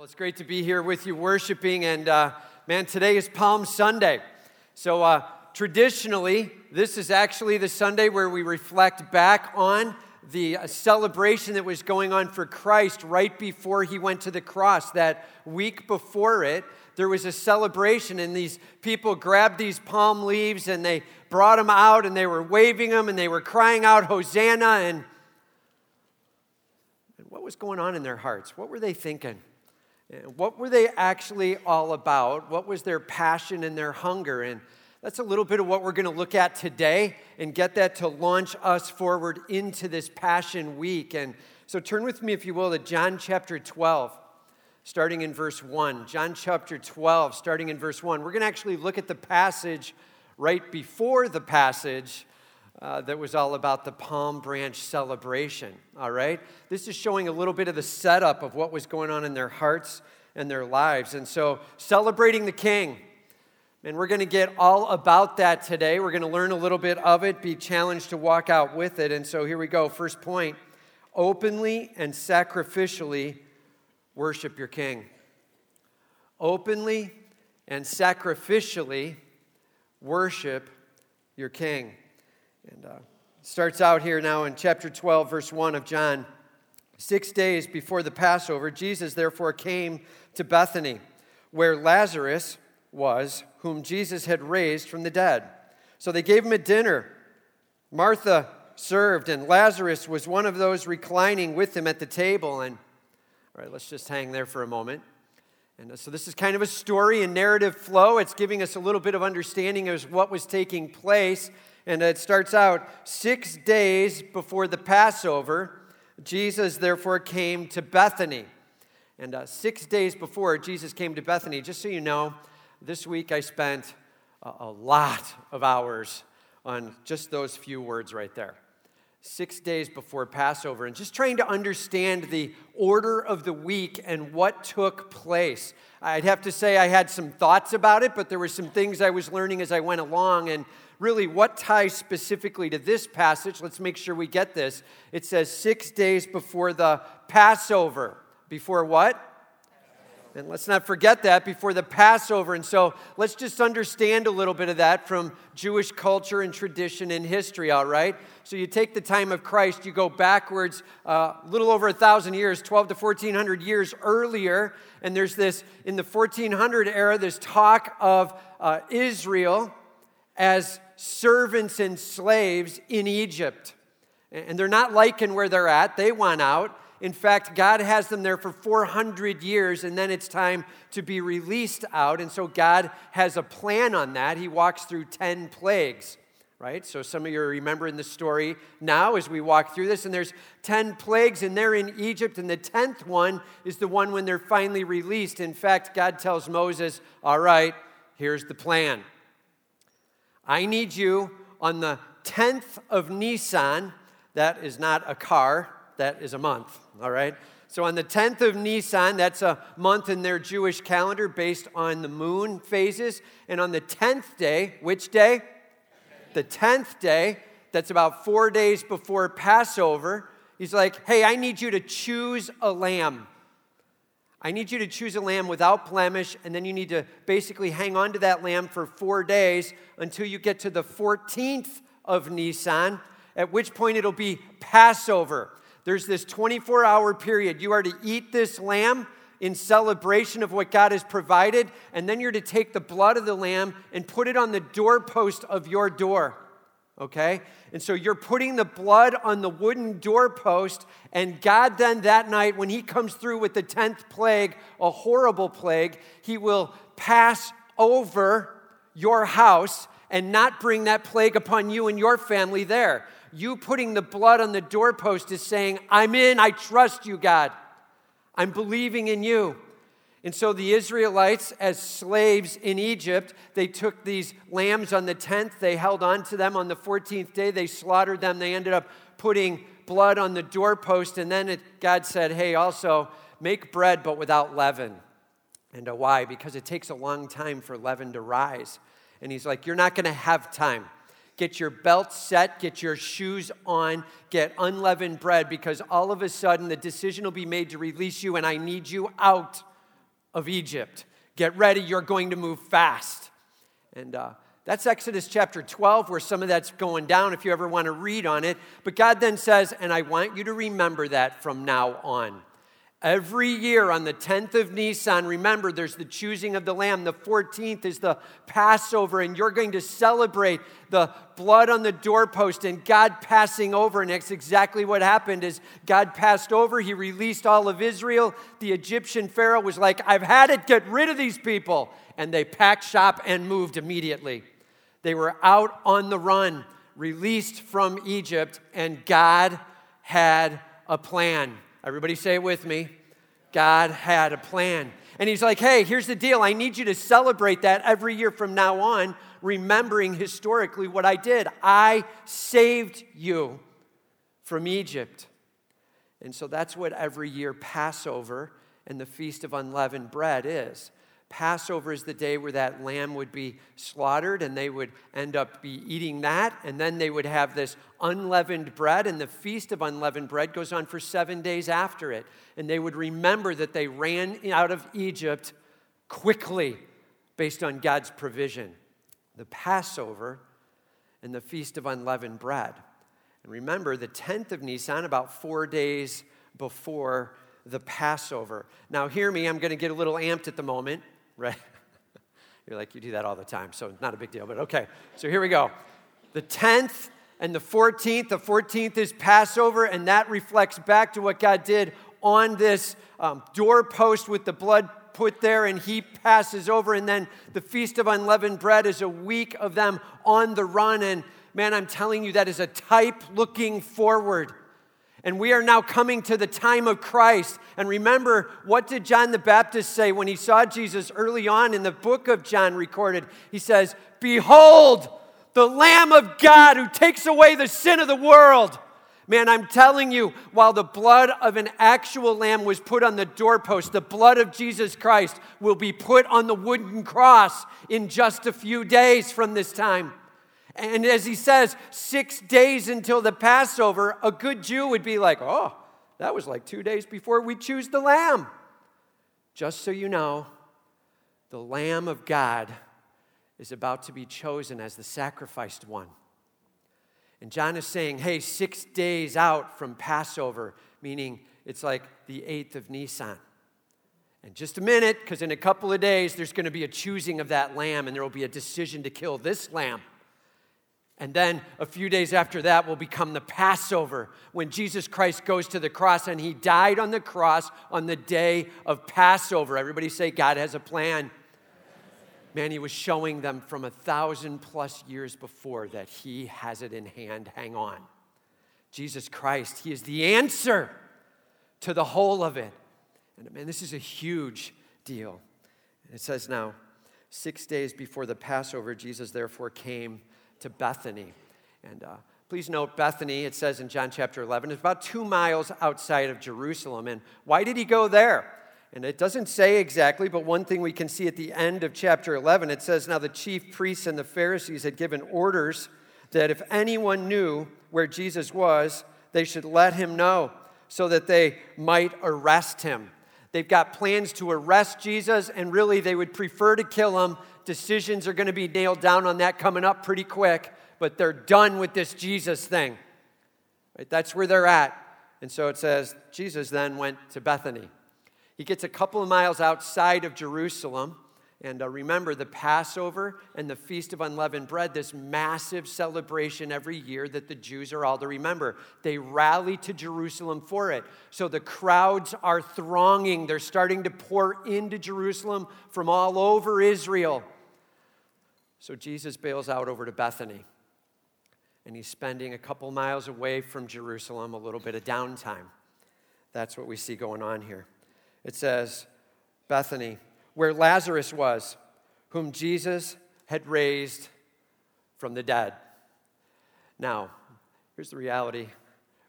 Well, it's great to be here with you worshiping. And uh, man, today is Palm Sunday. So, uh, traditionally, this is actually the Sunday where we reflect back on the uh, celebration that was going on for Christ right before he went to the cross. That week before it, there was a celebration, and these people grabbed these palm leaves and they brought them out and they were waving them and they were crying out, Hosanna. And, and what was going on in their hearts? What were they thinking? Uh, what were they actually all about? What was their passion and their hunger? And that's a little bit of what we're going to look at today and get that to launch us forward into this Passion Week. And so turn with me, if you will, to John chapter 12, starting in verse 1. John chapter 12, starting in verse 1. We're going to actually look at the passage right before the passage uh, that was all about the palm branch celebration. All right? This is showing a little bit of the setup of what was going on in their hearts and their lives. And so, celebrating the king. And we're going to get all about that today. We're going to learn a little bit of it, be challenged to walk out with it. And so, here we go. First point openly and sacrificially worship your king. Openly and sacrificially worship your king. And uh, starts out here now in chapter 12, verse 1 of John. Six days before the Passover, Jesus therefore came to Bethany, where Lazarus was, whom Jesus had raised from the dead. So they gave him a dinner. Martha served, and Lazarus was one of those reclining with him at the table. And all right, let's just hang there for a moment. And uh, so this is kind of a story and narrative flow. It's giving us a little bit of understanding of what was taking place and it starts out six days before the Passover. Jesus therefore came to Bethany. And uh, six days before Jesus came to Bethany, just so you know, this week I spent a, a lot of hours on just those few words right there six days before Passover and just trying to understand the order of the week and what took place. I'd have to say I had some thoughts about it, but there were some things I was learning as I went along. And really, what ties specifically to this passage? Let's make sure we get this. It says six days before the Passover. Before what? And let's not forget that before the Passover. And so let's just understand a little bit of that from Jewish culture and tradition and history, all right? So you take the time of Christ, you go backwards a uh, little over a thousand years, 12 to 1400 years earlier, and there's this, in the 1400 era, this talk of uh, Israel as servants and slaves in Egypt. And they're not liking where they're at, they want out. In fact, God has them there for 400 years, and then it's time to be released out. And so God has a plan on that. He walks through 10 plagues, right? So some of you are remembering the story now as we walk through this. And there's 10 plagues, and they're in Egypt. And the 10th one is the one when they're finally released. In fact, God tells Moses, All right, here's the plan. I need you on the 10th of Nisan, that is not a car, that is a month, all right? So on the 10th of Nisan, that's a month in their Jewish calendar based on the moon phases. And on the 10th day, which day? The 10th day, that's about four days before Passover, he's like, hey, I need you to choose a lamb. I need you to choose a lamb without blemish, and then you need to basically hang on to that lamb for four days until you get to the 14th of Nisan, at which point it'll be Passover. There's this 24 hour period. You are to eat this lamb in celebration of what God has provided, and then you're to take the blood of the lamb and put it on the doorpost of your door. Okay? And so you're putting the blood on the wooden doorpost, and God then that night, when He comes through with the 10th plague, a horrible plague, He will pass over your house and not bring that plague upon you and your family there you putting the blood on the doorpost is saying, I'm in, I trust you, God. I'm believing in you. And so the Israelites, as slaves in Egypt, they took these lambs on the 10th, they held on to them on the 14th day, they slaughtered them, they ended up putting blood on the doorpost, and then it, God said, Hey, also make bread but without leaven. And uh, why? Because it takes a long time for leaven to rise. And He's like, You're not going to have time. Get your belt set, get your shoes on, get unleavened bread because all of a sudden the decision will be made to release you, and I need you out of Egypt. Get ready, you're going to move fast. And uh, that's Exodus chapter 12, where some of that's going down if you ever want to read on it. But God then says, and I want you to remember that from now on. Every year on the 10th of Nisan, remember there's the choosing of the lamb. The 14th is the Passover, and you're going to celebrate the blood on the doorpost and God passing over. And that's exactly what happened is God passed over. He released all of Israel. The Egyptian Pharaoh was like, I've had it, get rid of these people. And they packed shop and moved immediately. They were out on the run, released from Egypt, and God had a plan. Everybody say it with me. God had a plan. And he's like, hey, here's the deal. I need you to celebrate that every year from now on, remembering historically what I did. I saved you from Egypt. And so that's what every year Passover and the Feast of Unleavened Bread is. Passover is the day where that lamb would be slaughtered, and they would end up be eating that. And then they would have this unleavened bread, and the feast of unleavened bread goes on for seven days after it. And they would remember that they ran out of Egypt quickly based on God's provision. The Passover and the feast of unleavened bread. And remember, the 10th of Nisan, about four days before the Passover. Now, hear me, I'm going to get a little amped at the moment right? You're like, you do that all the time, so not a big deal, but okay. So here we go. The 10th and the 14th. The 14th is Passover, and that reflects back to what God did on this um, doorpost with the blood put there, and he passes over. And then the Feast of Unleavened Bread is a week of them on the run. And man, I'm telling you, that is a type looking forward and we are now coming to the time of Christ. And remember, what did John the Baptist say when he saw Jesus early on in the book of John recorded? He says, Behold, the Lamb of God who takes away the sin of the world. Man, I'm telling you, while the blood of an actual lamb was put on the doorpost, the blood of Jesus Christ will be put on the wooden cross in just a few days from this time. And as he says, six days until the Passover, a good Jew would be like, oh, that was like two days before we choose the lamb. Just so you know, the Lamb of God is about to be chosen as the sacrificed one. And John is saying, hey, six days out from Passover, meaning it's like the 8th of Nisan. And just a minute, because in a couple of days, there's going to be a choosing of that lamb, and there will be a decision to kill this lamb. And then a few days after that will become the Passover when Jesus Christ goes to the cross and he died on the cross on the day of Passover. Everybody say, God has a plan. Man, he was showing them from a thousand plus years before that he has it in hand. Hang on. Jesus Christ, he is the answer to the whole of it. And man, this is a huge deal. It says now, six days before the Passover, Jesus therefore came to Bethany. And uh, please note, Bethany, it says in John chapter 11, is about two miles outside of Jerusalem. And why did he go there? And it doesn't say exactly, but one thing we can see at the end of chapter 11, it says, Now the chief priests and the Pharisees had given orders that if anyone knew where Jesus was, they should let him know so that they might arrest him. They've got plans to arrest Jesus, and really they would prefer to kill him Decisions are going to be nailed down on that coming up pretty quick, but they're done with this Jesus thing. Right? That's where they're at. And so it says Jesus then went to Bethany. He gets a couple of miles outside of Jerusalem. And uh, remember the Passover and the Feast of Unleavened Bread, this massive celebration every year that the Jews are all to remember. They rally to Jerusalem for it. So the crowds are thronging. They're starting to pour into Jerusalem from all over Israel. So Jesus bails out over to Bethany. And he's spending a couple miles away from Jerusalem, a little bit of downtime. That's what we see going on here. It says, Bethany where Lazarus was, whom Jesus had raised from the dead. Now, here's the reality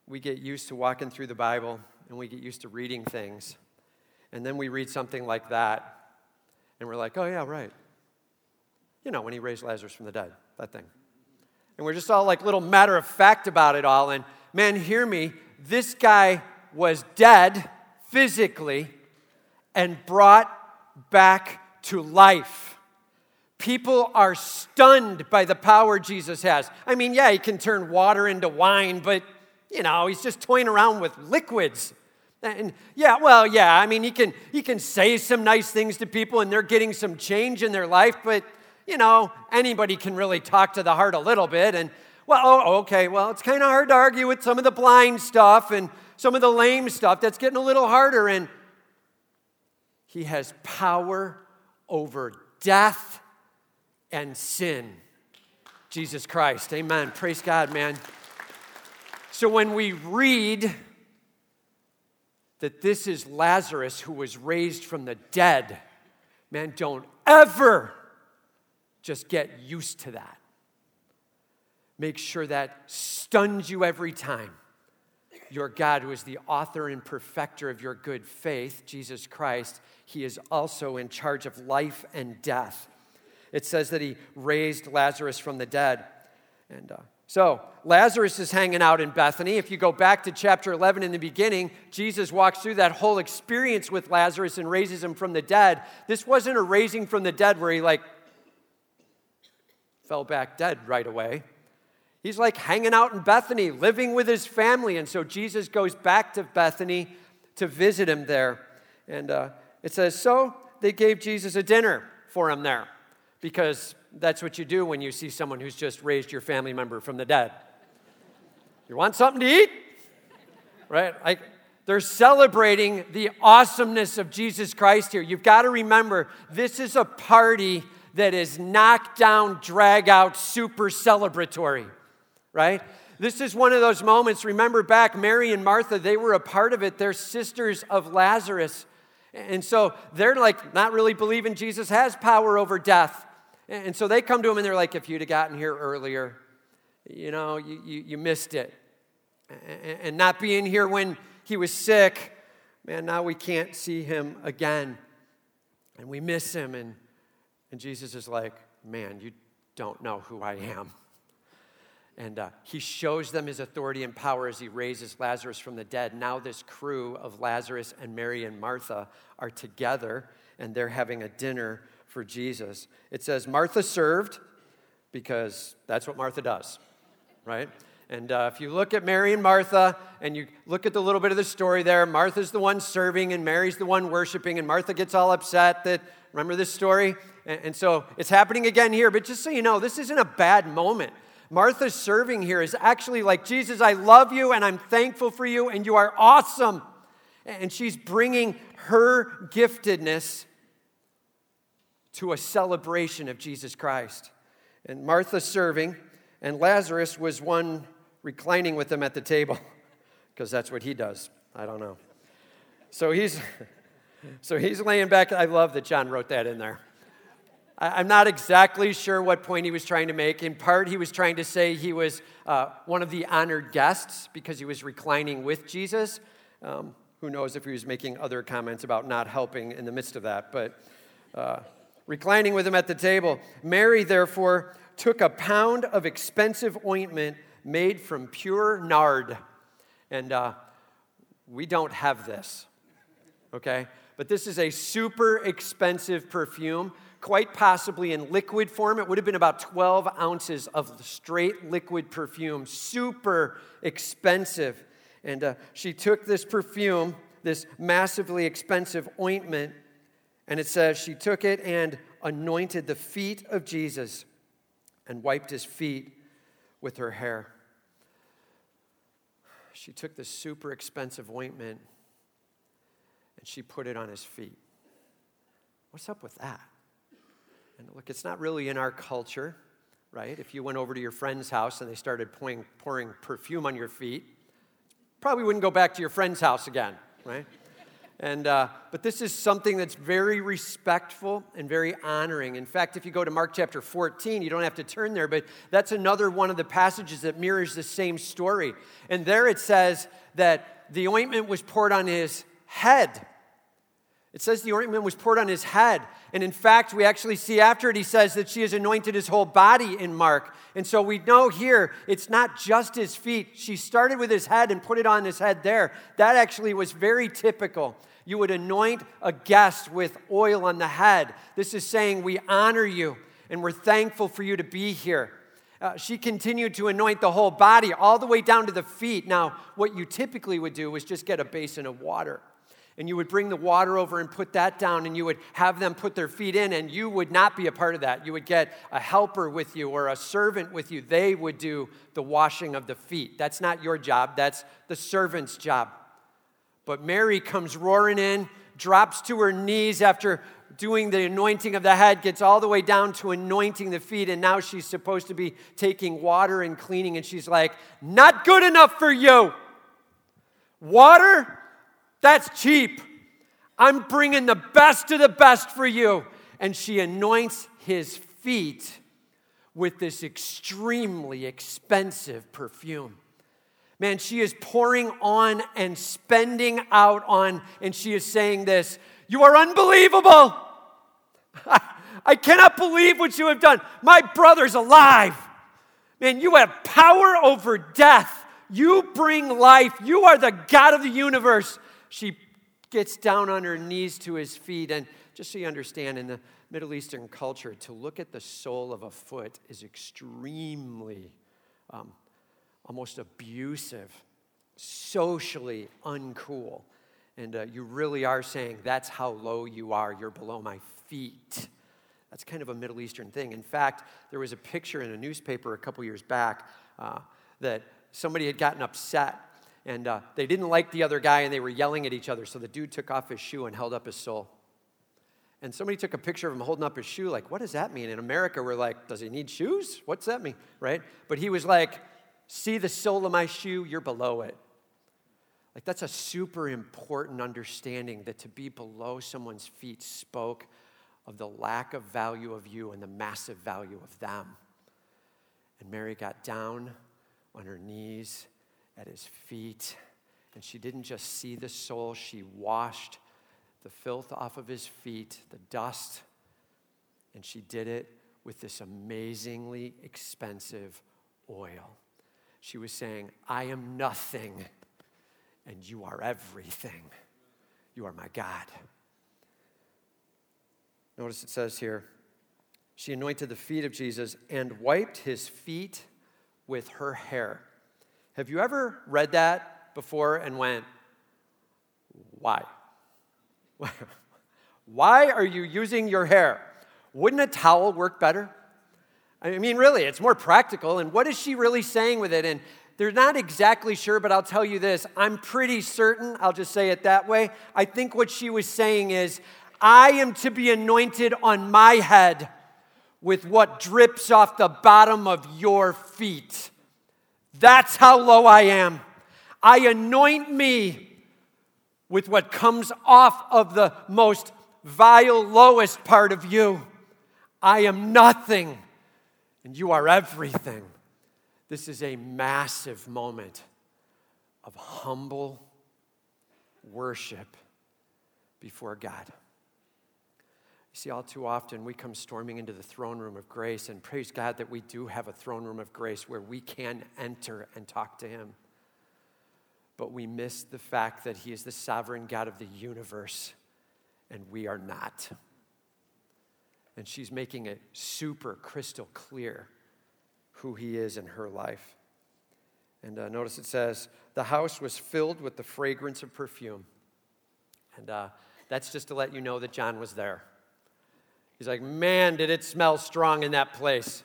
we get used to walking through the Bible and we get used to reading things. And then we read something like that, and we're like, oh, yeah, right. You know, when he raised Lazarus from the dead, that thing. And we're just all like little matter of fact about it all. And man, hear me, this guy was dead physically and brought back to life. People are stunned by the power Jesus has. I mean, yeah, he can turn water into wine, but you know, he's just toying around with liquids. And yeah, well, yeah, I mean, he can he can say some nice things to people and they're getting some change in their life, but you know, anybody can really talk to the heart a little bit and well, oh, okay, well, it's kind of hard to argue with some of the blind stuff and some of the lame stuff. That's getting a little harder and he has power over death and sin. Jesus Christ. Amen. Praise God, man. So when we read that this is Lazarus who was raised from the dead, man, don't ever just get used to that. Make sure that stuns you every time. Your God, who is the author and perfecter of your good faith, Jesus Christ, He is also in charge of life and death it says that he raised Lazarus from the dead. And uh, so Lazarus is hanging out in Bethany. If you go back to chapter 11 in the beginning, Jesus walks through that whole experience with Lazarus and raises him from the dead. This wasn't a raising from the dead where he like fell back dead right away. He's like hanging out in Bethany, living with his family. And so Jesus goes back to Bethany to visit him there. And uh, it says, So they gave Jesus a dinner for him there because that's what you do when you see someone who's just raised your family member from the dead. You want something to eat? Right? Like they're celebrating the awesomeness of Jesus Christ here. You've got to remember this is a party that is knock down, drag out, super celebratory, right? This is one of those moments. Remember back, Mary and Martha, they were a part of it. They're sisters of Lazarus. And so they're like not really believing Jesus has power over death. And so they come to him and they're like, if you'd have gotten here earlier, you know, you, you, you missed it. And not being here when he was sick, man, now we can't see him again. And we miss him. And, and Jesus is like, man, you don't know who I am. And uh, he shows them his authority and power as he raises Lazarus from the dead. Now, this crew of Lazarus and Mary and Martha are together and they're having a dinner for Jesus. It says Martha served because that's what Martha does, right? And uh, if you look at Mary and Martha and you look at the little bit of the story there, Martha's the one serving and Mary's the one worshiping, and Martha gets all upset that, remember this story? And, and so it's happening again here, but just so you know, this isn't a bad moment. Martha's serving here is actually like, Jesus, I love you and I'm thankful for you and you are awesome. And she's bringing her giftedness to a celebration of Jesus Christ. And Martha serving, and Lazarus was one reclining with them at the table, because that's what he does. I don't know. So he's, so he's laying back. I love that John wrote that in there. I'm not exactly sure what point he was trying to make. In part, he was trying to say he was uh, one of the honored guests because he was reclining with Jesus. Um, who knows if he was making other comments about not helping in the midst of that, but. Uh, reclining with him at the table. Mary, therefore, took a pound of expensive ointment made from pure nard. And uh, we don't have this, okay? But this is a super expensive perfume, quite possibly in liquid form. It would have been about 12 ounces of straight liquid perfume, super expensive. And uh, she took this perfume, this massively expensive ointment, and it says, She took it and anointed the feet of Jesus and wiped his feet with her hair. She took this super expensive ointment and she put it on his feet. What's up with that? And look, it's not really in our culture, right? If you went over to your friend's house and they started pouring, pouring perfume on your feet, probably wouldn't go back to your friend's house again, right? And, uh, but this is something that's very respectful and very honoring. In fact, if you go to Mark chapter 14, you don't have to turn there, but that's another one of the passages that mirrors the same story. And there it says that the ointment was poured on his head. It says the ointment was poured on his head. And in fact, we actually see after it, he says that she has anointed his whole body in Mark. And so we know here it's not just his feet. She started with his head and put it on his head there. That actually was very typical You would anoint a guest with oil on the head. This is saying, We honor you and we're thankful for you to be here. Uh, she continued to anoint the whole body, all the way down to the feet. Now, what you typically would do was just get a basin of water. And you would bring the water over and put that down, and you would have them put their feet in, and you would not be a part of that. You would get a helper with you or a servant with you. They would do the washing of the feet. That's not your job, that's the servant's job. But Mary comes roaring in, drops to her knees after doing the anointing of the head, gets all the way down to anointing the feet, and now she's supposed to be taking water and cleaning, and she's like, Not good enough for you. Water? That's cheap. I'm bringing the best of the best for you. And she anoints his feet with this extremely expensive perfume. Man, she is pouring on and spending out on, and she is saying this You are unbelievable. I cannot believe what you have done. My brother's alive. Man, you have power over death. You bring life. You are the God of the universe. She gets down on her knees to his feet. And just so you understand, in the Middle Eastern culture, to look at the sole of a foot is extremely um, almost abusive, socially uncool. And uh, you really are saying, that's how low you are. You're below my feet. That's kind of a Middle Eastern thing. In fact, there was a picture in a newspaper a couple years back uh, that somebody had gotten upset and uh, they didn't like the other guy and they were yelling at each other. So the dude took off his shoe and held up his sole. And somebody took a picture of him holding up his shoe, like, what does that mean? In America, we're like, does he need shoes? What's that mean? Right? But he was like, See the sole of my shoe? You're below it. Like, that's a super important understanding that to be below someone's feet spoke of the lack of value of you and the massive value of them. And Mary got down on her knees at his feet, and she didn't just see the sole, she washed the filth off of his feet, the dust, and she did it with this amazingly expensive oil. She was saying, I am nothing, and you are everything. You are my God. Notice it says here, she anointed the feet of Jesus and wiped his feet with her hair. Have you ever read that before and went, why? Why are you using your hair? Wouldn't a towel work better? I mean, really, it's more practical. And what is she really saying with it? And they're not exactly sure, but I'll tell you this. I'm pretty certain, I'll just say it that way. I think what she was saying is, I am to be anointed on my head with what drips off the bottom of your feet. That's how low I am. I anoint me with what comes off of the most vile, lowest part of you. I am nothing and you are everything. This is a massive moment of humble worship before God. You see, all too often we come storming into the throne room of grace, and praise God that we do have a throne room of grace where we can enter and talk to Him. But we miss the fact that He is the sovereign God of the universe, and we are not. And she's making it super crystal clear who he is in her life. And uh, notice it says, the house was filled with the fragrance of perfume. And uh, that's just to let you know that John was there. He's like, man, did it smell strong in that place.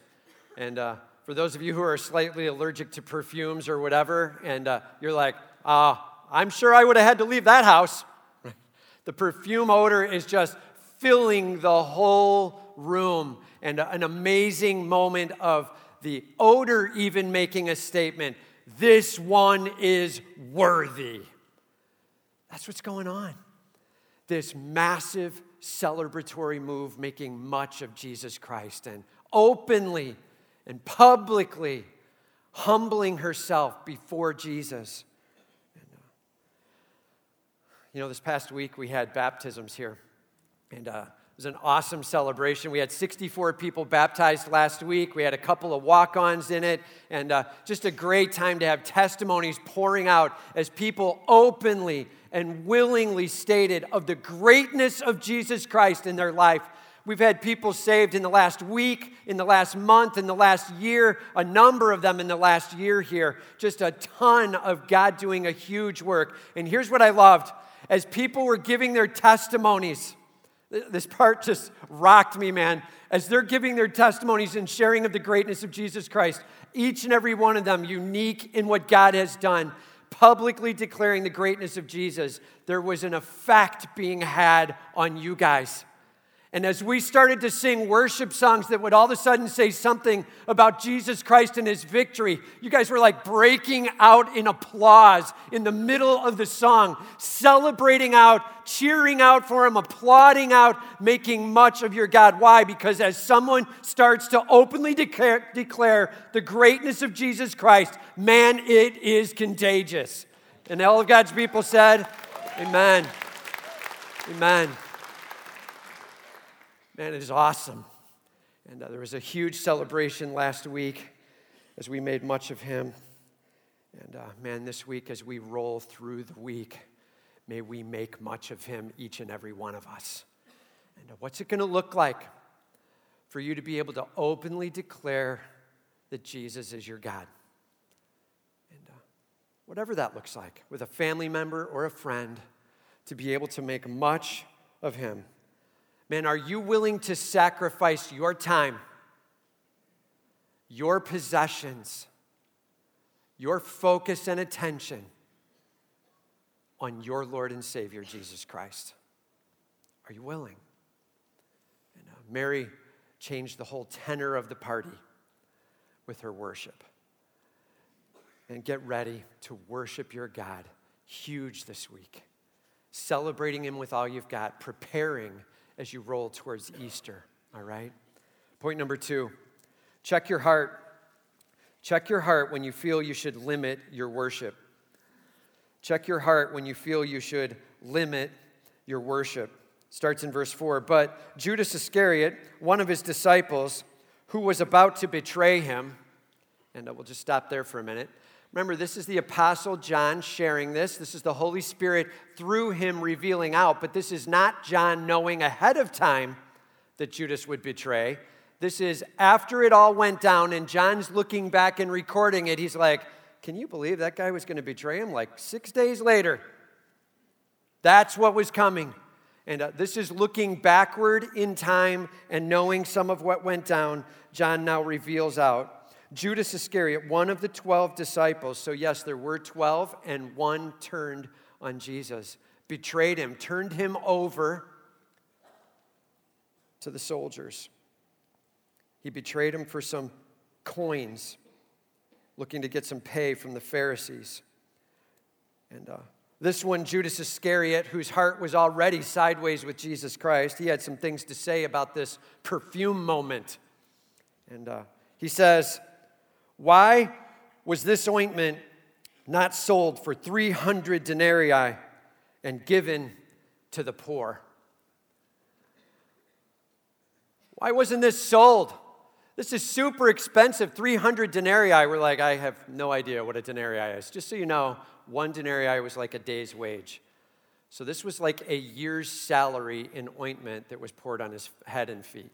And uh, for those of you who are slightly allergic to perfumes or whatever, and uh, you're like, uh, I'm sure I would have had to leave that house. the perfume odor is just filling the whole room and an amazing moment of the odor even making a statement this one is worthy. That's what's going on. This massive celebratory move making much of Jesus Christ and openly and publicly humbling herself before Jesus. Uh, you know, this past week we had baptisms here. And uh, it was an awesome celebration. We had 64 people baptized last week. We had a couple of walk ons in it, and uh, just a great time to have testimonies pouring out as people openly and willingly stated of the greatness of Jesus Christ in their life. We've had people saved in the last week, in the last month, in the last year, a number of them in the last year here. Just a ton of God doing a huge work. And here's what I loved as people were giving their testimonies, this part just rocked me, man. As they're giving their testimonies and sharing of the greatness of Jesus Christ, each and every one of them unique in what God has done, publicly declaring the greatness of Jesus, there was an effect being had on you guys. And as we started to sing worship songs that would all of a sudden say something about Jesus Christ and his victory, you guys were like breaking out in applause in the middle of the song, celebrating out, cheering out for him, applauding out, making much of your God. Why? Because as someone starts to openly declare, the greatness of Jesus Christ, man, it is contagious. And all of God's people said, Amen. Amen. Man, it is awesome. And uh, there was a huge celebration last week as we made much of him. And uh, man, this week, as we roll through the week, may we make much of him, each and every one of us. And uh, what's it going to look like for you to be able to openly declare that Jesus is your God? And uh, whatever that looks like, with a family member or a friend, to be able to make much of him. Man, are you willing to sacrifice your time, your possessions, your focus and attention on your Lord and Savior, Jesus Christ? Are you willing? And, uh, Mary changed the whole tenor of the party with her worship. And get ready to worship your God huge this week, celebrating Him with all you've got, preparing as you roll towards Easter, all right? Point number two check your heart. Check your heart when you feel you should limit your worship. Check your heart when you feel you should limit your worship. Starts in verse 4. But Judas Iscariot, one of his disciples, who was about to betray him, and we'll just stop there for a minute. Remember, this is the Apostle John sharing this. This is the Holy Spirit through him revealing out, but this is not John knowing ahead of time that Judas would betray. This is after it all went down, and John's looking back and recording it. He's like, Can you believe that guy was going to betray him like six days later? That's what was coming. And uh, this is looking backward in time and knowing some of what went down. John now reveals out. Judas Iscariot, one of the 12 disciples, so yes, there were 12, and one turned on Jesus, betrayed him, turned him over to the soldiers. He betrayed him for some coins, looking to get some pay from the Pharisees. And uh, this one, Judas Iscariot, whose heart was already sideways with Jesus Christ, he had some things to say about this perfume moment. And uh, he says, why was this ointment not sold for 300 denarii and given to the poor? Why wasn't this sold? This is super expensive. 300 denarii. We're like, I have no idea what a denarii is. Just so you know, one denarii was like a day's wage. So this was like a year's salary in ointment that was poured on his head and feet.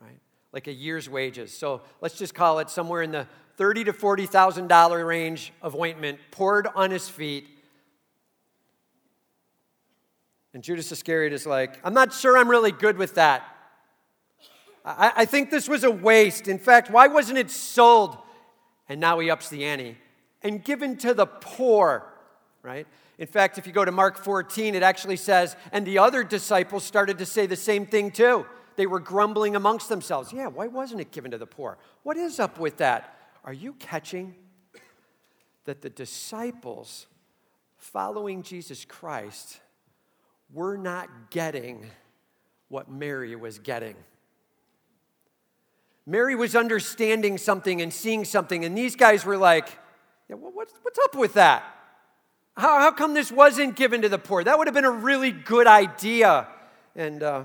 Right? Like a year's wages. So let's just call it somewhere in the thirty to forty thousand dollar range of ointment poured on his feet. And Judas Iscariot is like, I'm not sure I'm really good with that. I, I think this was a waste. In fact, why wasn't it sold? And now he ups the ante and given to the poor, right? In fact, if you go to Mark 14, it actually says, and the other disciples started to say the same thing too they were grumbling amongst themselves. Yeah, why wasn't it given to the poor? What is up with that? Are you catching that the disciples following Jesus Christ were not getting what Mary was getting? Mary was understanding something and seeing something, and these guys were like, yeah, what's, what's up with that? How, how come this wasn't given to the poor? That would have been a really good idea. And uh,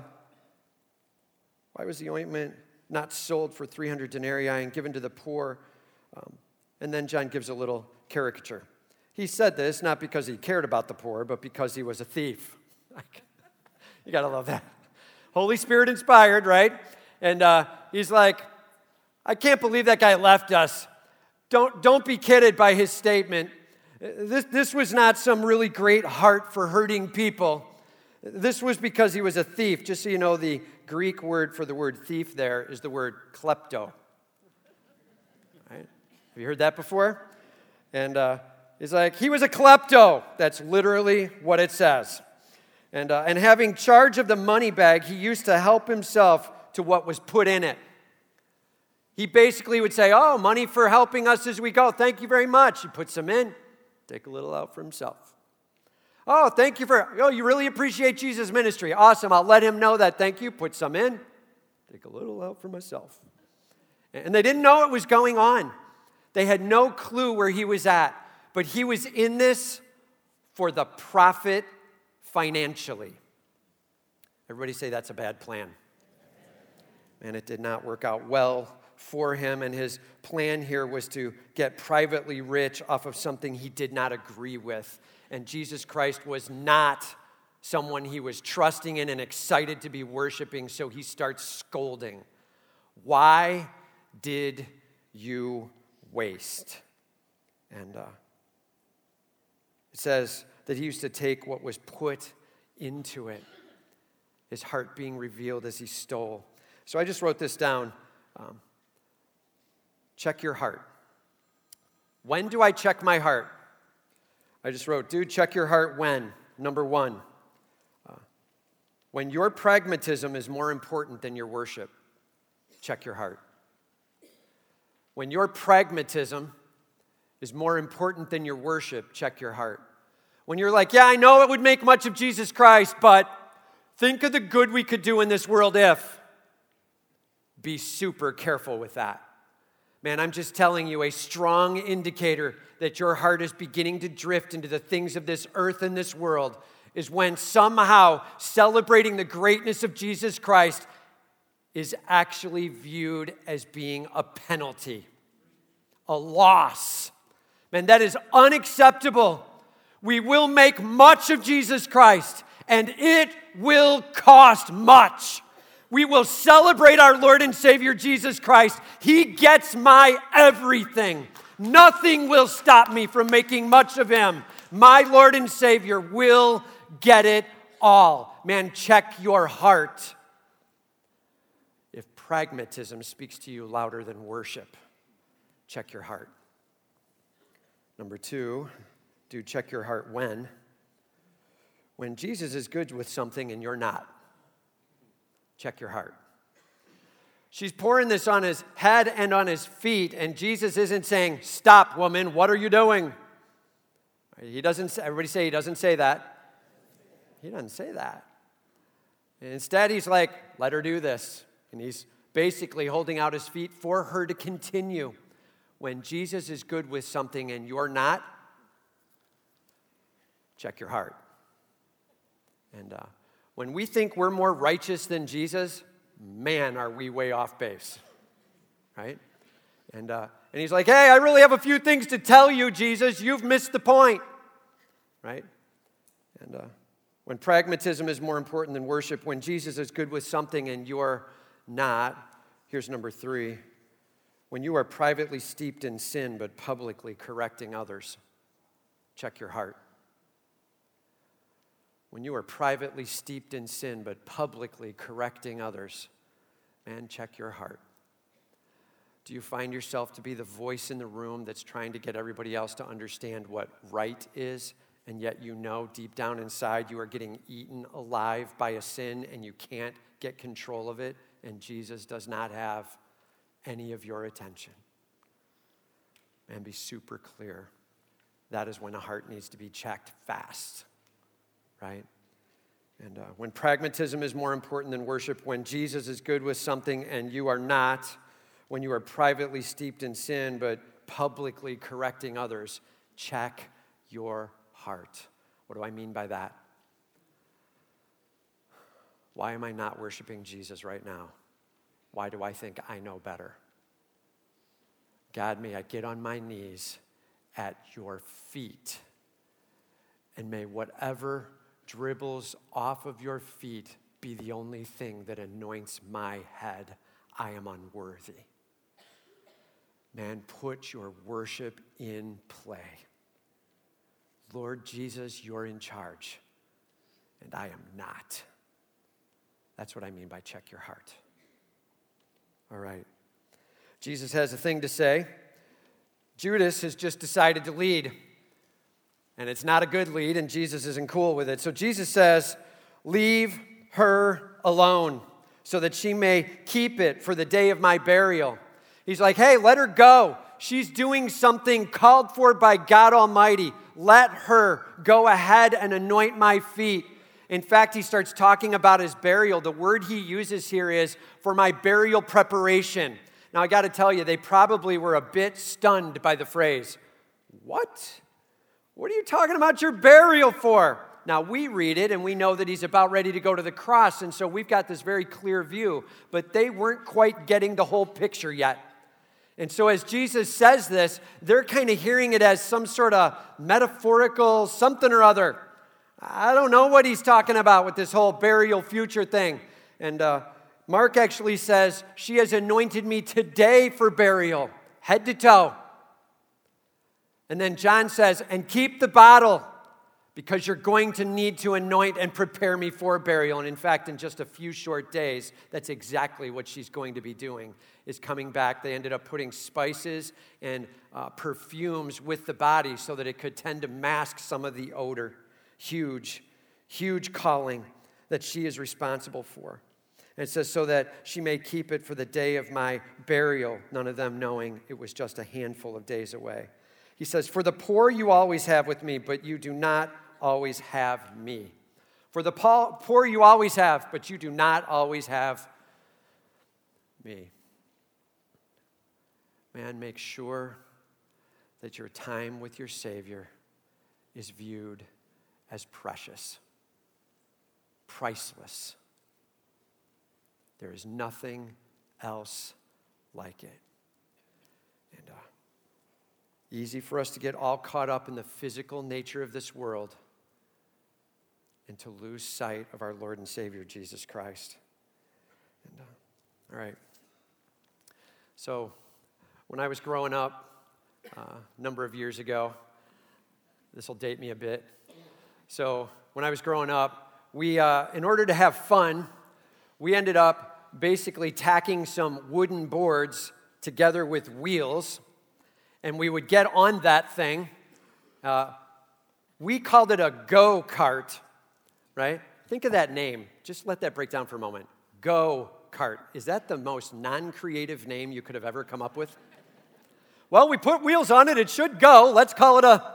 why was the ointment not sold for 300 denarii and given to the poor? Um, and then John gives a little caricature. He said this not because he cared about the poor, but because he was a thief. you gotta love that. Holy Spirit inspired, right? And uh, he's like, I can't believe that guy left us. Don't, don't be kidded by his statement. This, this was not some really great heart for hurting people. This was because he was a thief. Just so you know, the Greek word for the word thief there is the word klepto. Right? Have you heard that before? And uh, he's like, he was a klepto. That's literally what it says. And, uh, and having charge of the money bag, he used to help himself to what was put in it. He basically would say, Oh, money for helping us as we go. Thank you very much. He puts some in, take a little out for himself. Oh, thank you for, oh, you really appreciate Jesus' ministry. Awesome. I'll let him know that. Thank you. Put some in, take a little out for myself. And they didn't know it was going on. They had no clue where he was at, but he was in this for the profit financially. Everybody say that's a bad plan. And it did not work out well for him, and his plan here was to get privately rich off of something he did not agree with. And Jesus Christ was not someone he was trusting in and excited to be worshiping, so he starts scolding. Why did you waste? And uh, it says that he used to take what was put into it, his heart being revealed as he stole. So I just wrote this down. Um, check your heart. When do I check my heart? I just wrote, dude, check your heart when? Number one, uh, when your pragmatism is more important than your worship, check your heart. When your pragmatism is more important than your worship, check your heart. When you're like, yeah, I know it would make much of Jesus Christ, but think of the good we could do in this world if. Be super careful with that. Man, I'm just telling you a strong indicator that your heart is beginning to drift into the things of this earth and this world is when somehow celebrating the greatness of Jesus Christ is actually viewed as being a penalty, a loss. Man, that is unacceptable. We will make much of Jesus Christ, and it will cost much. We will celebrate our Lord and Savior Jesus Christ. He gets my everything. Nothing will stop me from making much of Him. My Lord and Savior will get it all. Man, check your heart. If pragmatism speaks to you louder than worship, check your heart. Number two, do check your heart when? When Jesus is good with something and you're not. Check your heart. She's pouring this on his head and on his feet, and Jesus isn't saying, Stop, woman, what are you doing? He doesn't, everybody say he doesn't say that. He doesn't say that. Instead, he's like, Let her do this. And he's basically holding out his feet for her to continue. When Jesus is good with something and you're not, check your heart. And uh, when we think we're more righteous than Jesus, man, are we way off base, right? And, uh, and he's like, hey, I really have a few things to tell you, Jesus. You've missed the point, right? And uh, when pragmatism is more important than worship, when Jesus is good with something and you're not, here's number three when you are privately steeped in sin but publicly correcting others, check your heart when you are privately steeped in sin but publicly correcting others, man, check your heart. Do you find yourself to be the voice in the room that's trying to get everybody else to understand what right is, and yet you know deep down inside you are getting eaten alive by a sin and you can't get control of it, and Jesus does not have any of your attention? And be super clear. That is when a heart needs to be checked fast right? And uh, when pragmatism is more important than worship, when Jesus is good with something and you are not, when you are privately steeped in sin but publicly correcting others, check your heart. What do I mean by that? Why am I not worshiping Jesus right now? Why do I think I know better? God, may I get on my knees at your feet. And may whatever dribbles off of your feet be the only thing that anoints my head. I am unworthy. Man, put your worship in play. Lord Jesus, you're in charge, and I am not. That's what I mean by check your heart. All right. Jesus has a thing to say. Judas has just decided to lead, and it's not a good lead, and Jesus isn't cool with it. So Jesus says, Leave her alone so that she may keep it for the day of my burial. He's like, Hey, let her go. She's doing something called for by God Almighty. Let her go ahead and anoint my feet. In fact, he starts talking about his burial. The word he uses here is for my burial preparation. Now, I got to tell you, they probably were a bit stunned by the phrase. What? What are you talking about your burial for? Now, we read it and we know that he's about ready to go to the cross, and so we've got this very clear view, but they weren't quite getting the whole picture yet. And so, as Jesus says this, they're kind of hearing it as some sort of metaphorical something or other. I don't know what he's talking about with this whole burial future thing. And uh, Mark actually says, She has anointed me today for burial, head to toe. And then John says, And keep the bottle because you're going to need to anoint and prepare me for burial. And in fact, in just a few short days, that's exactly what she's going to be doing, is coming back. They ended up putting spices and uh, perfumes with the body so that it could tend to mask some of the odor. Huge, huge calling that she is responsible for. And it says, so that she may keep it for the day of my burial, none of them knowing it was just a handful of days away. He says, For the poor you always have with me, but you do not always have me. For the poor you always have, but you do not always have me. Man, make sure that your time with your Savior is viewed as precious, priceless. There is nothing else like it. Uh, easy for us to get all caught up in the physical nature of this world and to lose sight of our Lord and Savior, Jesus Christ. And, uh, all right. So, when I was growing up, uh, a number of years ago, this will date me a bit. So, when I was growing up, we, uh, in order to have fun, we ended up basically tacking some wooden boards together with wheels, and we would get on that thing. Uh, we called it a go kart right? Think of that name. Just let that break down for a moment. Go kart. Is that the most non creative name you could have ever come up with? Well, we put wheels on it, it should go. Let's call it a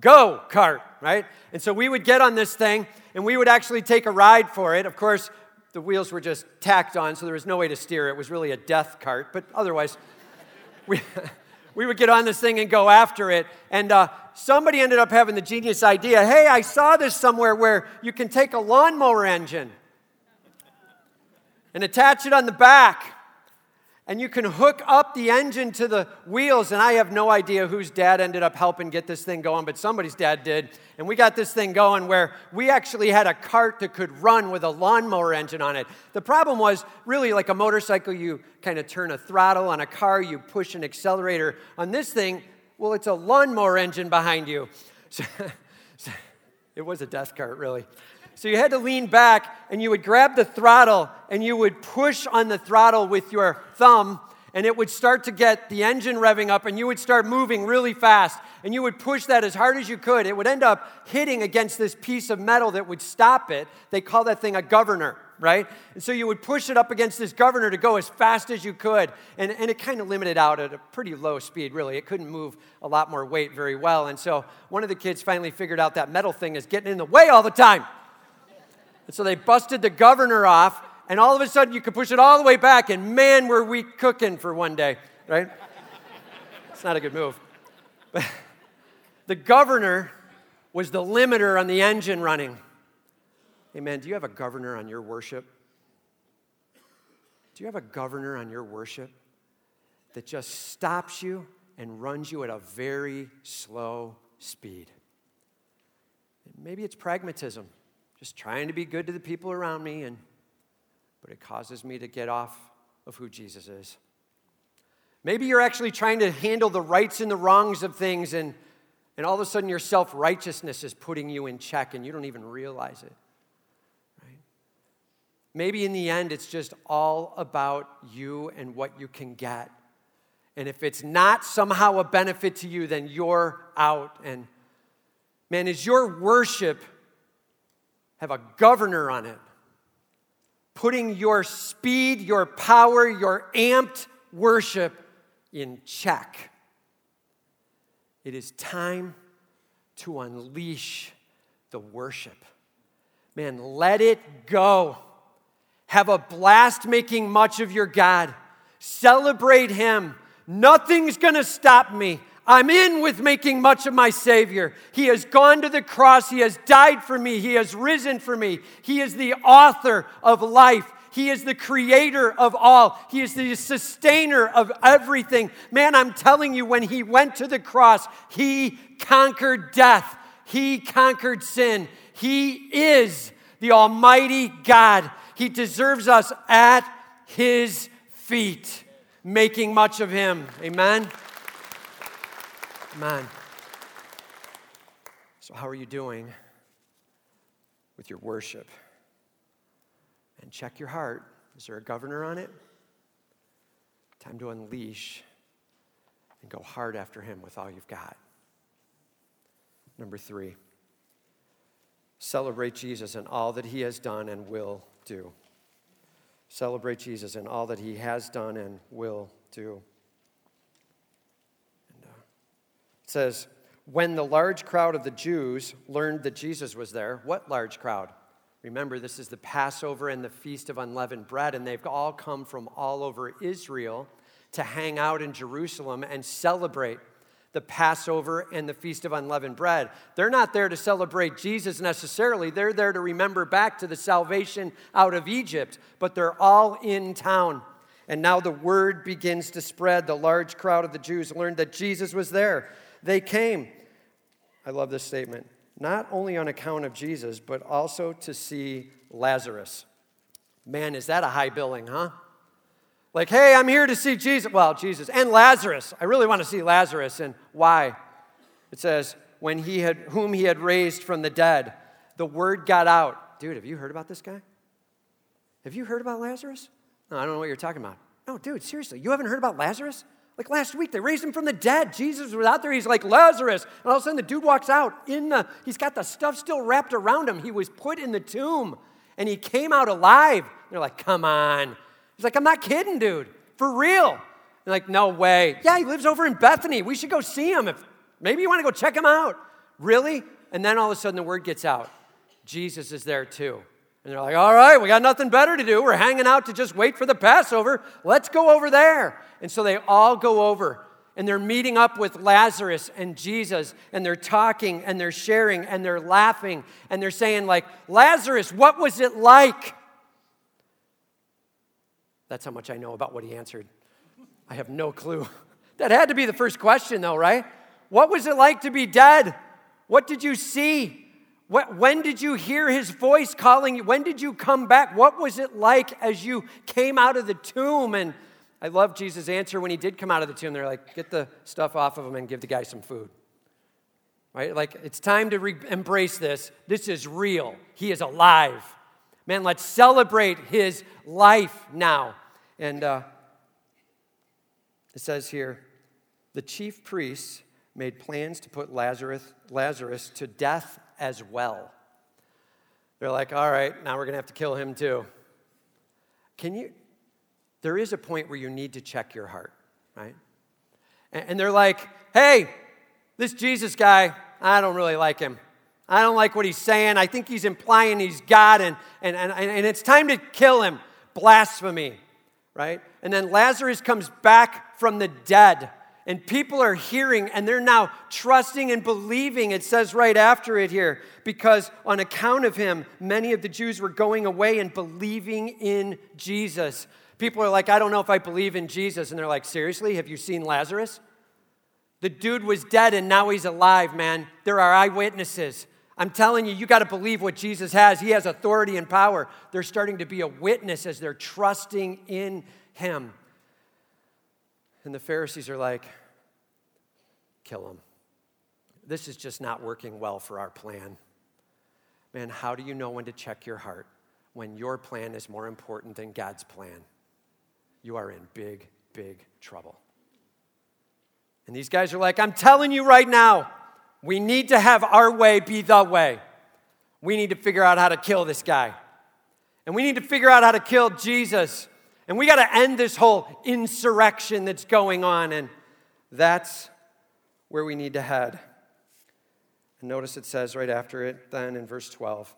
go kart, right? And so we would get on this thing and we would actually take a ride for it. Of course, the wheels were just tacked on, so there was no way to steer. It was really a death cart, but otherwise, we, we would get on this thing and go after it. And uh, somebody ended up having the genius idea hey, I saw this somewhere where you can take a lawnmower engine and attach it on the back. And you can hook up the engine to the wheels. And I have no idea whose dad ended up helping get this thing going, but somebody's dad did. And we got this thing going where we actually had a cart that could run with a lawnmower engine on it. The problem was really like a motorcycle, you kind of turn a throttle on a car, you push an accelerator. On this thing, well, it's a lawnmower engine behind you. So, so it was a death cart, really. So you had to lean back and you would grab the throttle and you would push on the throttle with your thumb and it would start to get the engine revving up and you would start moving really fast and you would push that as hard as you could. It would end up hitting against this piece of metal that would stop it. They call that thing a governor right? And so you would push it up against this governor to go as fast as you could. And, and it kind of limited out at a pretty low speed, really. It couldn't move a lot more weight very well. And so one of the kids finally figured out that metal thing is getting in the way all the time. And so they busted the governor off, and all of a sudden you could push it all the way back, and man, were we cooking for one day, right? it's not a good move. But the governor was the limiter on the engine running. Hey, man, do you have a governor on your worship? Do you have a governor on your worship that just stops you and runs you at a very slow speed. maybe it's pragmatism, just trying to be good to the people around me, and, but it causes me to get off of who Jesus is. Maybe you're actually trying to handle the rights and the wrongs of things, and, and all of a sudden your self righteousness is putting you in check and you don't even realize it. Right? Maybe in the end, it's just all about you and what you can get. And if it's not somehow a benefit to you, then you're out. And man, is your worship have a governor on it? Putting your speed, your power, your amped worship in check. It is time to unleash the worship. Man, let it go. Have a blast making much of your God. Celebrate Him. Nothing's gonna stop me. I'm in with making much of my Savior. He has gone to the cross. He has died for me. He has risen for me. He is the author of life. He is the creator of all. He is the sustainer of everything. Man, I'm telling you, when he went to the cross, he conquered death, he conquered sin. He is the Almighty God. He deserves us at his feet, making much of him. Amen. Amen. So, how are you doing with your worship? and check your heart. Is there a governor on it? Time to unleash and go hard after him with all you've got. Number three, celebrate Jesus and all that he has done and will do. Celebrate Jesus and all that he has done and will do. And, uh, it says, when the large crowd of the Jews learned that Jesus was there, what large crowd? Remember, this is the Passover and the Feast of Unleavened Bread, and they've all come from all over Israel to hang out in Jerusalem and celebrate the Passover and the Feast of Unleavened Bread. They're not there to celebrate Jesus necessarily, they're there to remember back to the salvation out of Egypt, but they're all in town. And now the word begins to spread. The large crowd of the Jews learned that Jesus was there. They came. I love this statement not only on account of Jesus, but also to see Lazarus. Man, is that a high billing, huh? Like, hey, I'm here to see Jesus. Well, Jesus and Lazarus. I really want to see Lazarus. And why? It says, when he had, whom he had raised from the dead, the word got out. Dude, have you heard about this guy? Have you heard about Lazarus? No, I don't know what you're talking about. No, dude, seriously, you haven't heard about Lazarus? Like last week, they raised him from the dead. Jesus was out there. He's like Lazarus. And all of a sudden, the dude walks out in the, he's got the stuff still wrapped around him. He was put in the tomb and he came out alive. They're like, come on. He's like, I'm not kidding, dude. For real. They're like, no way. Yeah, he lives over in Bethany. We should go see him. If maybe you want to go check him out. Really? And then all of a sudden the word gets out. Jesus is there too. And they're like, all right, we got nothing better to do. We're hanging out to just wait for the Passover. Let's go over there. And so they all go over and they're meeting up with Lazarus and Jesus and they're talking and they're sharing and they're laughing and they're saying, like, Lazarus, what was it like? That's how much I know about what he answered. I have no clue. That had to be the first question, though, right? What was it like to be dead? What did you see? When did you hear his voice calling you? When did you come back? What was it like as you came out of the tomb? And I love Jesus' answer when he did come out of the tomb. They're like, get the stuff off of him and give the guy some food. Right? Like, it's time to re- embrace this. This is real. He is alive. Man, let's celebrate his life now. And uh, it says here the chief priests made plans to put Lazarus, Lazarus to death as well. They're like, all right, now we're going to have to kill him too. Can you? There is a point where you need to check your heart, right? And they're like, hey, this Jesus guy, I don't really like him. I don't like what he's saying. I think he's implying he's God, and, and, and, and it's time to kill him. Blasphemy, right? And then Lazarus comes back from the dead and people are hearing and they're now trusting and believing. It says right after it here, because on account of him, many of the Jews were going away and believing in Jesus. People are like, I don't know if I believe in Jesus. And they're like, Seriously? Have you seen Lazarus? The dude was dead and now he's alive, man. There are eyewitnesses. I'm telling you, you got to believe what Jesus has. He has authority and power. They're starting to be a witness as they're trusting in him. And the Pharisees are like, kill him. This is just not working well for our plan. Man, how do you know when to check your heart when your plan is more important than God's plan? You are in big, big trouble. And these guys are like, I'm telling you right now, we need to have our way be the way. We need to figure out how to kill this guy. And we need to figure out how to kill Jesus. And we got to end this whole insurrection that's going on. And that's where we need to head. And notice it says right after it, then in verse 12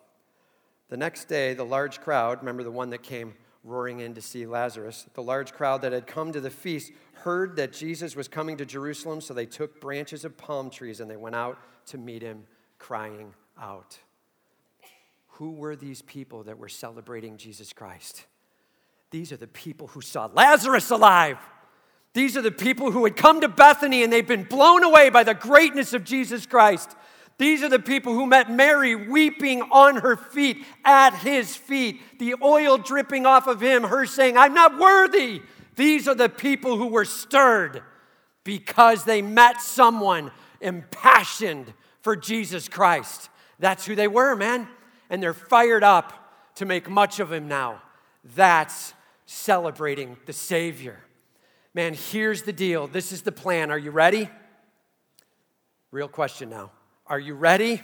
The next day, the large crowd, remember the one that came roaring in to see Lazarus, the large crowd that had come to the feast heard that Jesus was coming to Jerusalem, so they took branches of palm trees and they went out to meet him, crying out. Who were these people that were celebrating Jesus Christ? These are the people who saw Lazarus alive. These are the people who had come to Bethany and they've been blown away by the greatness of Jesus Christ. These are the people who met Mary weeping on her feet, at his feet, the oil dripping off of him, her saying, I'm not worthy these are the people who were stirred because they met someone impassioned for Jesus Christ. That's who they were, man. And they're fired up to make much of him now. That's celebrating the Savior. Man, here's the deal. This is the plan. Are you ready? Real question now. Are you ready?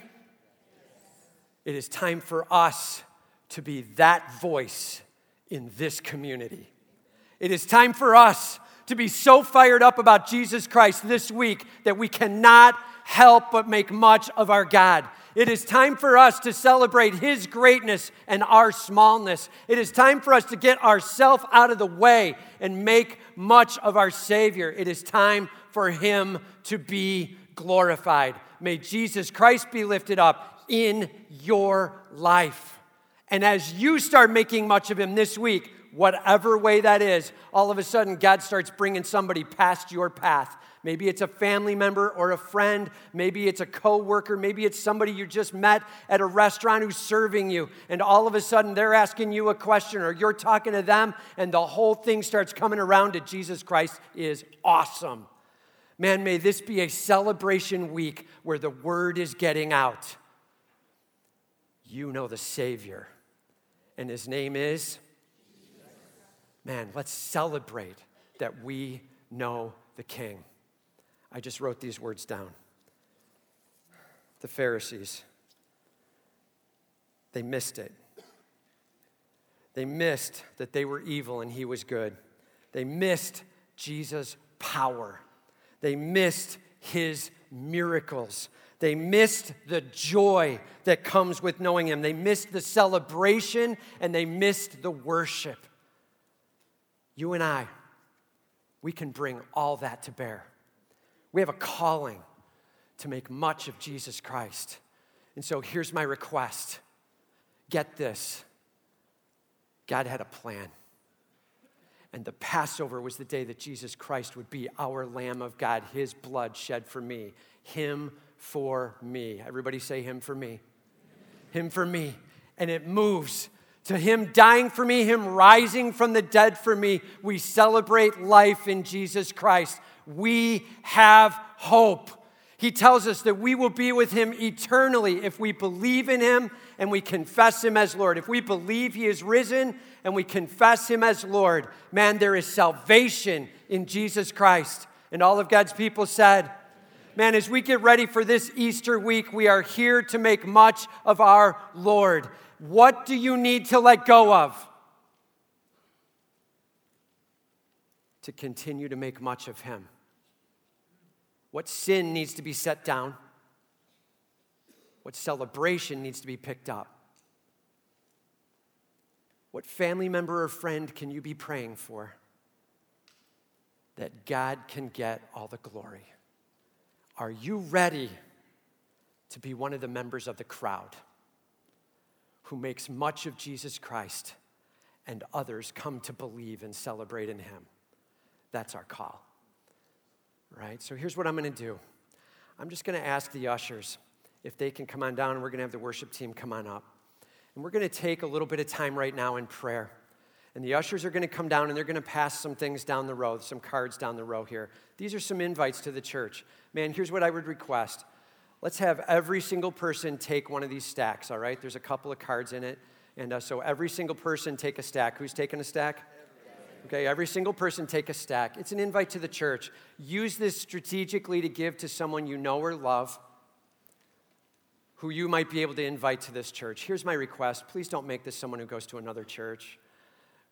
It is time for us to be that voice in this community. It is time for us to be so fired up about Jesus Christ this week that we cannot help but make much of our God. It is time for us to celebrate His greatness and our smallness. It is time for us to get ourselves out of the way and make much of our Savior. It is time for Him to be glorified. May Jesus Christ be lifted up in your life. And as you start making much of Him this week, whatever way that is, all of a sudden God starts bringing somebody past your path. Maybe it's a family member or a friend. Maybe it's a coworker. Maybe it's somebody you just met at a restaurant who's serving you. And all of a sudden they're asking you a question or you're talking to them and the whole thing starts coming around to Jesus Christ is awesome. Man, may this be a celebration week where the word is getting out. You know the Savior, and his name is man, let's celebrate that we know the King. I just wrote these words down. The Pharisees, they missed it. They missed that they were evil and he was good. They missed Jesus' power. They missed his miracles. They missed the joy that comes with knowing him. They missed the celebration and they missed the worship. You and I, we can bring all that to bear. We have a calling to make much of Jesus Christ. And so here's my request get this God had a plan. And the Passover was the day that Jesus Christ would be our Lamb of God, His blood shed for me, Him for me. Everybody say, Him for me. Him for me. And it moves to him dying for me, him rising from the dead for me, we celebrate life in Jesus Christ. We have hope. He tells us that we will be with him eternally if we believe in him and we confess him as Lord. If we believe he is risen and we confess him as Lord, man, there is salvation in Jesus Christ. And all of God's people said, Man, as we get ready for this Easter week, we are here to make much of our Lord. What do you need to let go of? To continue to make much of Him. What sin needs to be set down? What celebration needs to be picked up? What family member or friend can you be praying for? That God can get all the glory. Are you ready to be one of the members of the crowd? who makes much of Jesus Christ and others come to believe and celebrate in him. That's our call. Right? So here's what I'm going to do I'm just going to ask the ushers if they can come on down, and we're going to have the worship team come on up. And we're going to take a little bit of time right now in prayer. And the ushers are going to come down and they're going to pass some things down the row, some cards down the row here. These are some invites to the church. Man, here's what I would request. Let's have every single person take one of these stacks, all right? There's a couple of cards in it. And uh, so every single person take a stack. Who's taking a stack? Okay, every single person take a stack. It's an invite to the church. Use this strategically to give to someone you know or love who you might be able to invite to this church. Here's my request please don't make this someone who goes to another church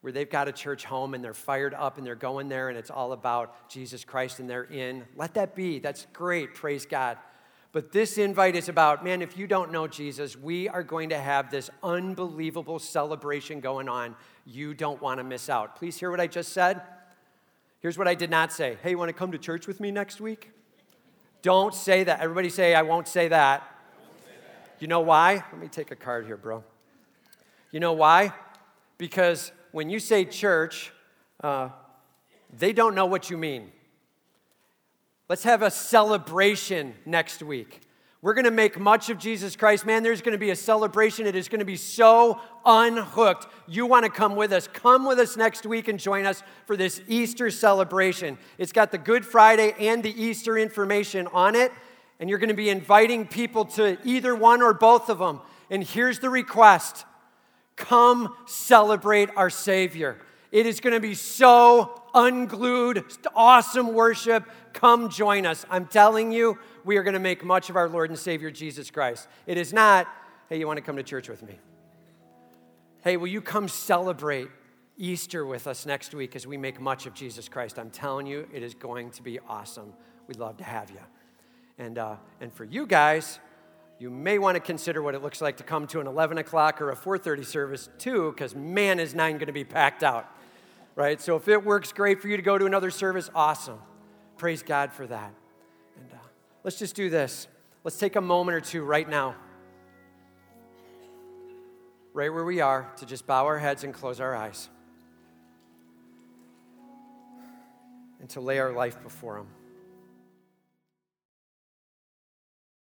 where they've got a church home and they're fired up and they're going there and it's all about Jesus Christ and they're in. Let that be. That's great. Praise God. But this invite is about, man, if you don't know Jesus, we are going to have this unbelievable celebration going on. You don't want to miss out. Please hear what I just said. Here's what I did not say. Hey, you want to come to church with me next week? Don't say that. Everybody say, I won't say that. You know why? Let me take a card here, bro. You know why? Because when you say church, uh, they don't know what you mean. Let's have a celebration next week. We're going to make much of Jesus Christ. Man, there's going to be a celebration. It is going to be so unhooked. You want to come with us. Come with us next week and join us for this Easter celebration. It's got the Good Friday and the Easter information on it, and you're going to be inviting people to either one or both of them. And here's the request come celebrate our Savior. It is going to be so unglued, awesome worship. Come join us. I'm telling you, we are going to make much of our Lord and Savior Jesus Christ. It is not, hey, you want to come to church with me? Hey, will you come celebrate Easter with us next week as we make much of Jesus Christ? I'm telling you, it is going to be awesome. We'd love to have you. And, uh, and for you guys, you may want to consider what it looks like to come to an 11 o'clock or a 4.30 service too because man is 9 going to be packed out right? So if it works great for you to go to another service, awesome. Praise God for that. And uh, let's just do this. Let's take a moment or two right now, right where we are, to just bow our heads and close our eyes and to lay our life before Him.